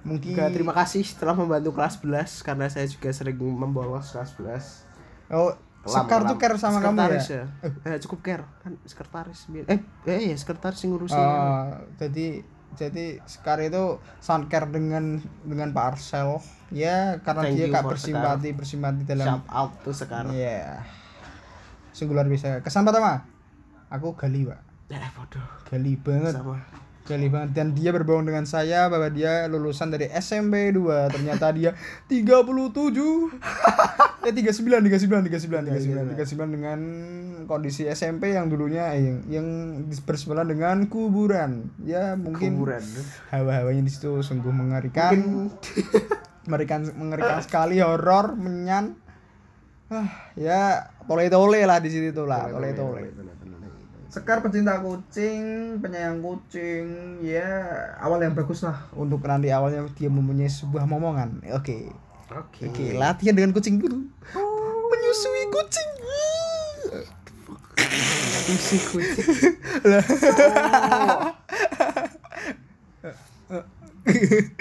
Mungkin juga terima kasih telah membantu kelas 11 karena saya juga sering membolos kelas 11 oh Kelam, Sekar kelam. tuh care sama kamu ya, ya? Eh, cukup care kan sekretaris eh eh ya sekretaris yang ngurusin Oh, jadi jadi Sekar itu sangat care dengan dengan Pak Arsel ya karena Thank dia kak bersimpati bersimpati dalam shout out tuh sekarang Iya. Sungguh luar biasa. Kesan pertama, aku gali, Pak. eh bodoh Gali banget. sama Gali banget dan dia berbohong dengan saya bahwa dia lulusan dari SMP 2. Ternyata dia 37. eh 39, 39, 39, 39, 39 dengan kondisi SMP yang dulunya eh, yang yang bersebelahan dengan kuburan. Ya mungkin kuburan hawa-hawanya di situ sungguh mengerikan. mengerikan mengerikan sekali horor menyan ah ya tole tole lah di situ lah tole tole Sekar pecinta kucing penyayang kucing ya awal yang bagus lah untuk nanti awalnya dia mempunyai sebuah momongan. Oke. Oke. Oke latihan dengan kucing dulu menyusui kucing. Isi kucing.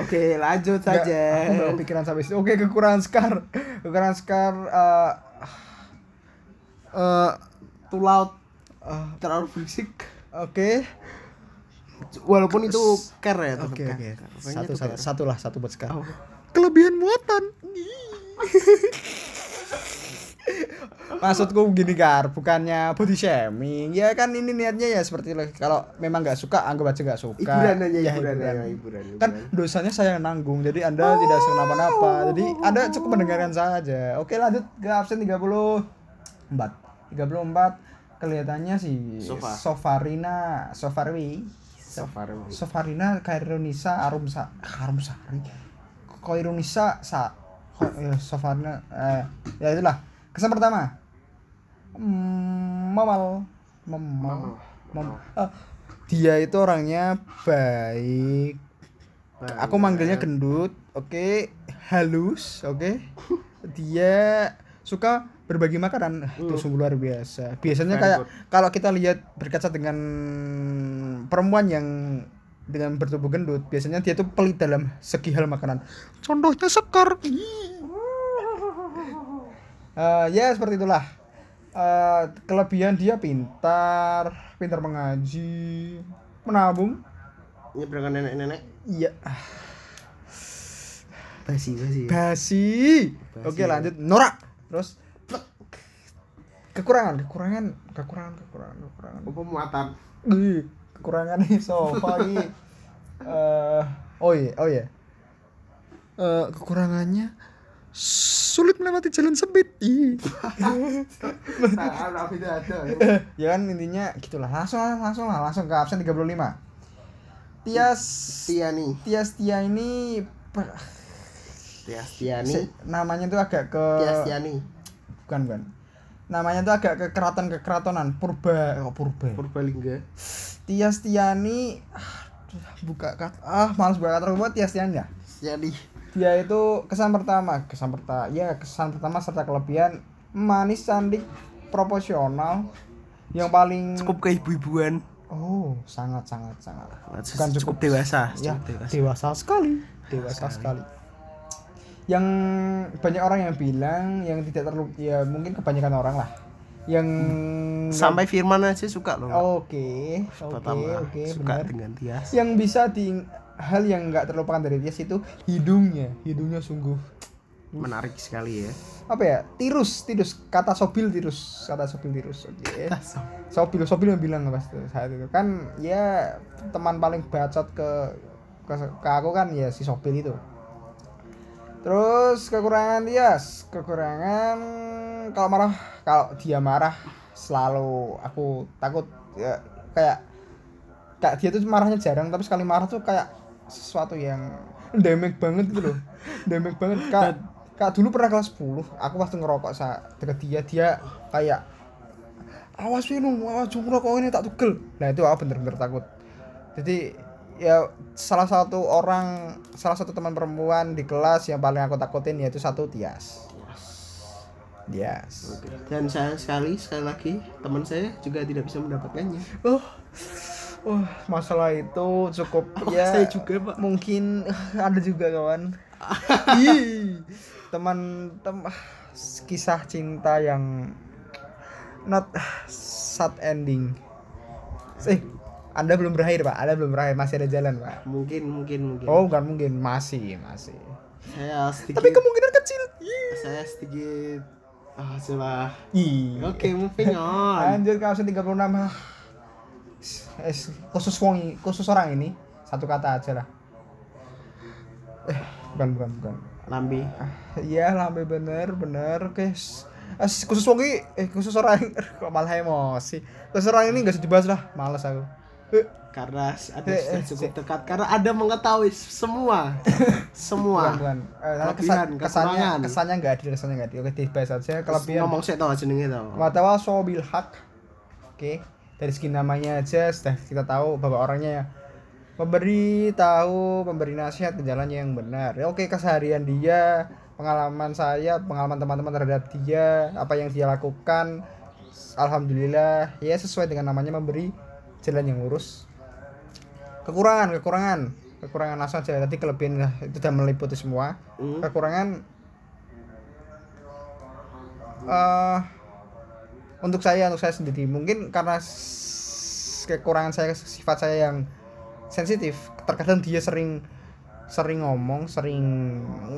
Oke lanjut saja. aku pikiran sampai situ. Oke kekurangan Sekar. Kekurangan Sekar eh eh too loud eh, terlalu berisik oke. Walaupun itu care ya Oke. Caranya Satu, satu lah satu buat sekarang. Oh. Kelebihan muatan. maksudku gini kar bukannya body shaming. Ya kan ini niatnya ya seperti kalau memang nggak suka anggap aja nggak suka. Hiburan aja Ya, hiburan hiburan. kan dosanya saya yang nanggung jadi anda tidak kenapa-napa jadi anda cukup mendengarkan saja. Oke lanjut. Ke absen 34 34 kelihatannya si Sofa. Sofarina Sofarwi. Safar Sofarina Kairunisa Arumsa Arumsari. Kairunisa sa ya, Sofarina eh, ya itulah. Kesan pertama. Mm, Mamal. Mamal. Mem- ah, dia itu orangnya baik. Aku manggilnya gendut oke. Halus oke. Dia suka berbagi makanan. Ah, itu sungguh luar biasa. Biasanya Very kayak good. kalau kita lihat berkaca dengan perempuan yang dengan bertubuh gendut biasanya dia tuh pelit dalam segi hal makanan. Contohnya sekar. Eh, ya seperti itulah. Eh, kelebihan dia pintar pintar mengaji menabung. Nyebrangkan nenek-nenek. Iya. Basi basi. Basi. Basi. oke lanjut. Norak terus kekurangan kekurangan kekurangan kekurangan kekurangan. Apa muatan? Ih, kekurangan nih sofa nih. Eh oh iya oh iya. Eh, kekurangannya sulit melewati jalan sempit. Ih. ya kan intinya gitulah. Langsung langsung lah langsung ke absen 35 Tias Tiani Tias Tia ini pe- Tias Tiani se- namanya tuh agak ke Tias Tiani bukan bukan. Namanya tuh agak ke keraton kekeratonan purba. Oh, purba. Purbalingga. Tias Tiani aduh, buka kata ah malas buka kata buat Tias Tiani ya? Tiani dia itu kesan pertama kesan pertama ya kesan pertama serta kelebihan manis cantik proporsional. Yang paling cukup keibu-ibuan. Oh sangat sangat sangat. Bukan cukup, dewasa. Ya cukup dewasa. dewasa sekali. Dewasa sekali yang banyak orang yang bilang yang tidak terlalu ya mungkin kebanyakan orang lah. Yang sampai Firman aja suka loh. Oke oke oke suka benar. dengan Tias. Yang bisa di hal yang nggak terlupakan dari Tias itu hidungnya. Hidungnya sungguh menarik sekali ya. Apa ya? Tirus tirus. Kata sobil tirus. Kata sobil tirus oke. Sobil sobil yang bilang pas itu saat itu. Kan ya teman paling bacot ke ke, ke aku kan ya si sobil itu terus kekurangan Tias kekurangan kalau marah kalau dia marah selalu aku takut ya, kayak kayak dia tuh marahnya jarang tapi sekali marah tuh kayak sesuatu yang damage banget gitu loh. Damage banget. Kak kak dulu pernah kelas 10 aku waktu ngerokok saat deket dia dia kayak awas minum awas jung rokok ini tak tugel. Nah itu aku bener-bener takut. Jadi ya salah satu orang salah satu teman perempuan di kelas yang paling aku takutin yaitu satu Tias. Tias Oke. dan sayang sekali sekali lagi teman saya juga tidak bisa mendapatkannya. Oh oh masalah itu cukup ya saya juga pak. mungkin ada juga kawan. Teman tem kisah cinta yang not sad ending. Eh anda belum berakhir pak. Anda belum berakhir. Masih ada jalan pak. Mungkin mungkin mungkin. Oh bukan mungkin. Masih masih. Saya sedikit tapi kemungkinan kecil. Saya sedikit ah coba. Ih. oke moving on. Lanjut ke absen 36 ah. Eh, khusus wong khusus orang ini. Satu kata aja lah. Eh, bukan bukan bukan. lambi Ah, Iya, lambe bener bener. Guys. Eh, khusus wong eh khusus orang kok malah emosi. Khusus orang ini enggak usah dibahas lah, males aku. Karena ada Eh, sudah eh, cukup dekat karena ada mengetahui semua semua bukan. Eh, kesan, kesannya kesannya enggak adil, kesannya enggak adil. Oke, dibahas aja kelebihan. ngomong saya tahu jenenge tau Watawa sobil hak. Oke, dari segi namanya aja sudah kita tahu bahwa orangnya ya memberi tahu, memberi nasihat ke jalan yang benar. Ya, Oke, keseharian dia, pengalaman saya, pengalaman teman-teman terhadap dia, apa yang dia lakukan, alhamdulillah ya sesuai dengan namanya memberi jalan yang lurus. Kekurangan, kekurangan, kekurangan langsung aja. Tadi kelebihan lah, itu sudah meliputi semua. Hmm. Kekurangan eh untuk saya untuk saya sendiri mungkin karena kekurangan saya sifat saya yang sensitif terkadang dia sering sering ngomong sering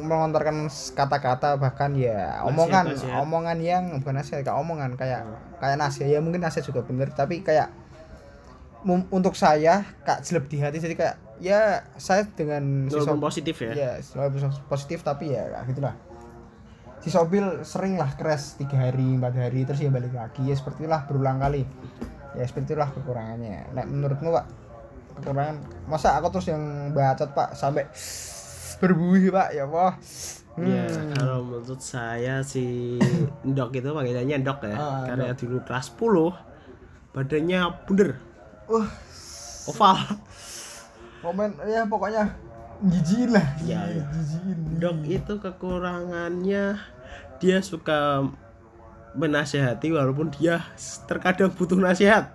melontarkan kata-kata bahkan ya omongan Nasihat-nasihat. omongan yang bukan nasihat kayak omongan kayak kayak nasihat ya mungkin nasihat juga bener tapi kayak untuk saya kak jelek di hati. Jadi kayak ya saya dengan si walaupun Sob- positif ya. Ya positif tapi ya gitulah. Si Sobil sering lah crash tiga hari empat hari terus ya balik lagi. Ya seperti itulah berulang kali. Ya seperti itulah kekurangannya. Nah, menurutmu pak kekurangan masa aku terus yang bacot pak sampai berbuih pak? Ya Allah. Ya, Hmm. kalau menurut saya si Ndok itu panggilannya Ndok ya. Ah, Karena dulu kelas 10 badannya bunder, wah oval. komen ya pokoknya jijiin lah Ya, ya. jijiin Ndok itu kekurangannya dia suka menasehati walaupun dia terkadang butuh nasihat.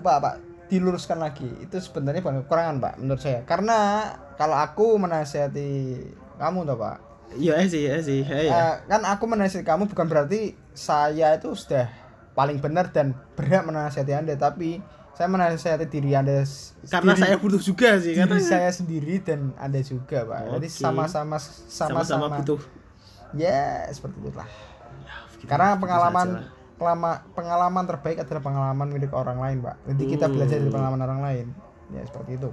Pak, Pak, diluruskan lagi. Itu sebenarnya bukan kekurangan, Pak, menurut saya. Karena kalau aku menasihati kamu toh, Pak. Iya eh sih, eh sih, eh, ya. eh, kan aku menasihati kamu bukan berarti saya itu sudah paling benar dan berhak menasihati Anda, tapi saya menasihati diri Anda Karena diri- saya butuh juga sih, diri karena saya sendiri dan Anda juga, Pak. Jadi Oke. sama-sama sama-sama butuh. Ya, seperti itulah. Begitu- Karena pengalaman pelama, pengalaman terbaik adalah pengalaman milik orang lain, Pak. Jadi kita Hmm. belajar dari pengalaman orang lain. Ya, seperti itu.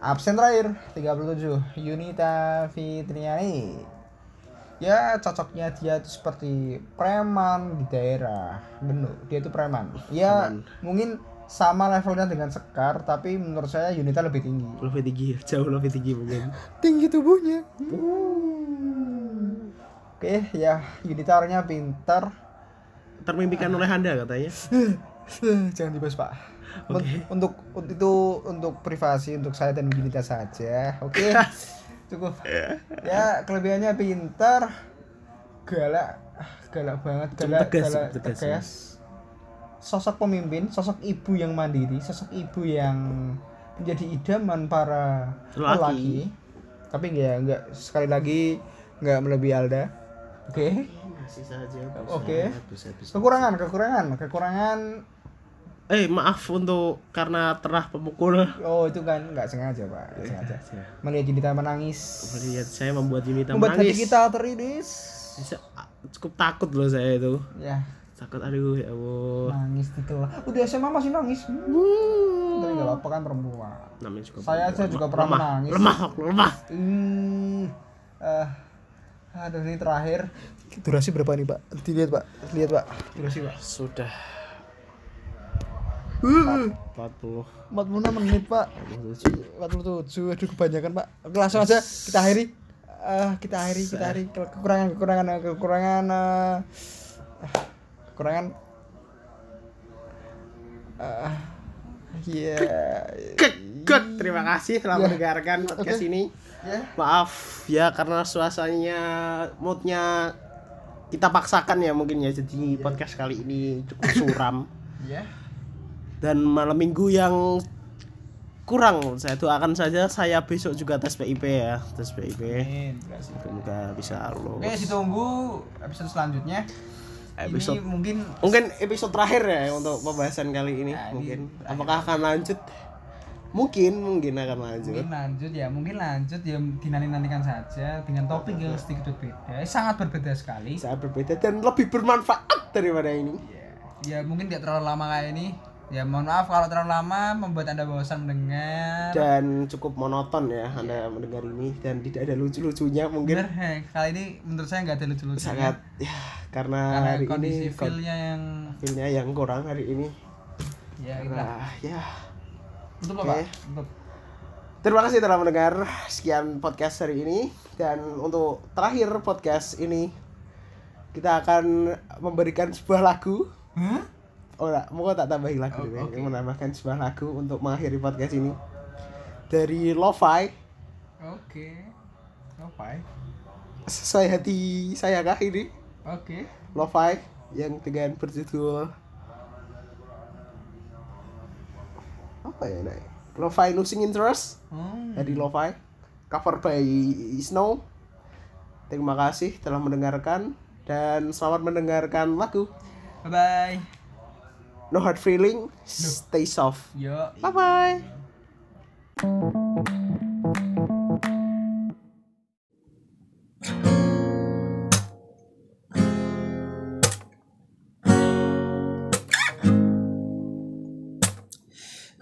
Absen terakhir 37 Yunita Fitriani. Ya, cocoknya dia itu seperti preman di daerah. Benar, dia itu preman. Ya, Preman. mungkin sama levelnya dengan Sekar, tapi menurut saya Yunita lebih tinggi. lebih tinggi, jauh lebih tinggi mungkin. Tinggi tubuhnya. Oke, ya Yunita orangnya pintar, Termimpikan oleh Anda katanya. jangan dibahas pak. Un- untuk untuk itu untuk privasi untuk saya dan Yunita saja oke cukup ya kelebihannya pintar galak ah, galak banget galak tegas, galak tegas, tegas, sosok pemimpin sosok ibu yang mandiri sosok ibu yang menjadi idaman para Lelaki. lelaki tapi enggak enggak sekali lagi enggak melebihi Alda oke Masih saja. Oke. Bisa. kekurangan kekurangan kekurangan Eh maaf untuk karena telah pemukul Oh itu kan nggak sengaja pak, nggak sengaja. Melihat Yunita menangis, Melihat saya membuat Yunita membuat menangis. hati kita teriris. Bisa, cukup takut loh saya itu. Ya, Takut aduh ya Allah. nangis gitu lah. Udah SMA masih nangis. Hmm, Tapi nggak apa-apa kan perempuan. Namanya juga Saya aja juga pernah lemah, menangis. Lemah, lemah. Hmm, eh, aduh ini terakhir. Durasi berapa nih pak? Dilihat pak, lihat pak. Durasi pak. Sudah Uh, 40 46 menit pak. 47. 47 aduh kebanyakan pak. Oke, langsung aja. Kita akhiri. Eh, kita akhiri kita akhiri. Ke- kekurangan kekurangan eh, kekurangan ah, kekurangan. Ah, iya Good, good. Terima kasih telah Ya. mendengarkan podcast Oke. ini. ya Maaf ya karena suasananya moodnya kita paksakan ya mungkin ya jadi podcast kali ini cukup suram. Ya dan malam minggu yang kurang saya doakan saja saya besok juga tes PIP ya tes PIP semoga bisa oke lulus ditunggu episode selanjutnya. Episode- ini mungkin mungkin episode terakhir ya untuk pembahasan kali ini Nah, ini mungkin. terakhir. apakah akan lanjut? Mungkin mungkin akan lanjut. Mungkin lanjut ya mungkin lanjut ya dinanti-nantikan saja dengan topik yang sedikit berbeda. Eh, sangat berbeda sekali. Sangat berbeda dan lebih bermanfaat daripada ini. Ya mungkin tidak terlalu lama kayak ini ya mohon maaf kalau terlalu lama membuat anda bosan mendengar dan cukup monoton ya anda mendengar ini dan tidak ada lucu-lucunya mungkin. Bener heh, kali ini menurut saya nggak ada lucu-lucu sangat ya karena, karena hari kondisi ini feelnya yang feelnya yang kurang hari ini. Ya nah, ya. Untuk apa? Untuk terima kasih telah mendengar sekian podcast hari ini. Dan untuk terakhir podcast ini kita akan memberikan sebuah lagu. Hah? Oh enggak mau tak tambahin lagu Oh, oke. menambahkan sebuah lagu untuk mengakhiri podcast ini. Dari Lo-Fi. Oke. Oke sesuai hati saya kah ini? Oke. Lo-Fi yang dengan berjudul apa ya nek? Lo-Fi Losing Interest. Hmm. dari Lo-Fi. Cover by Snow. Terima kasih telah mendengarkan dan selamat mendengarkan lagu. Bye bye no hard feeling. No. Stay soft. Yeah. Bye bye.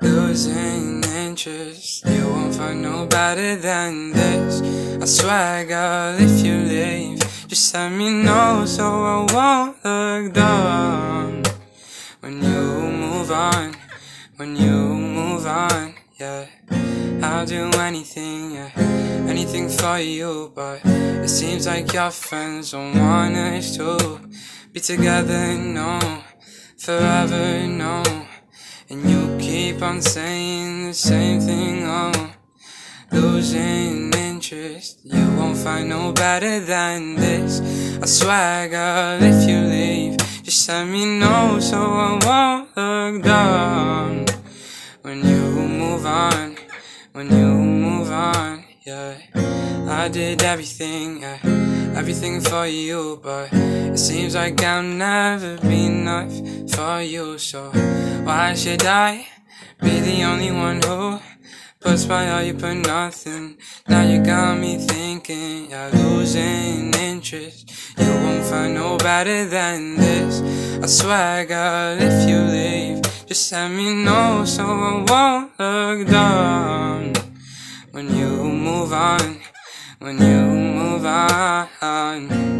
Losing interest, you won't find nobody than this. I swear, girl, if you leave, just let me know so I won't look down when you move on, when you move on, yeah. I'll do anything, yeah, anything for you, but it seems like your friends don't want us to be together, no, forever, no. And you keep on saying the same thing, oh, losing interest. You won't find no better than this. I swear, girl, if you leave, just let me know so I won't look down when you move on when you move on, yeah. I did everything, yeah, everything for you, but it seems like I'll never be enough for you. So why should I be the only one who puts by all you put nothing? Now you got me thinking, yeah, losing interest. You won't find no better than this. I swear, girl, if you leave. Just let me know so I won't look down when you move on, when you move on.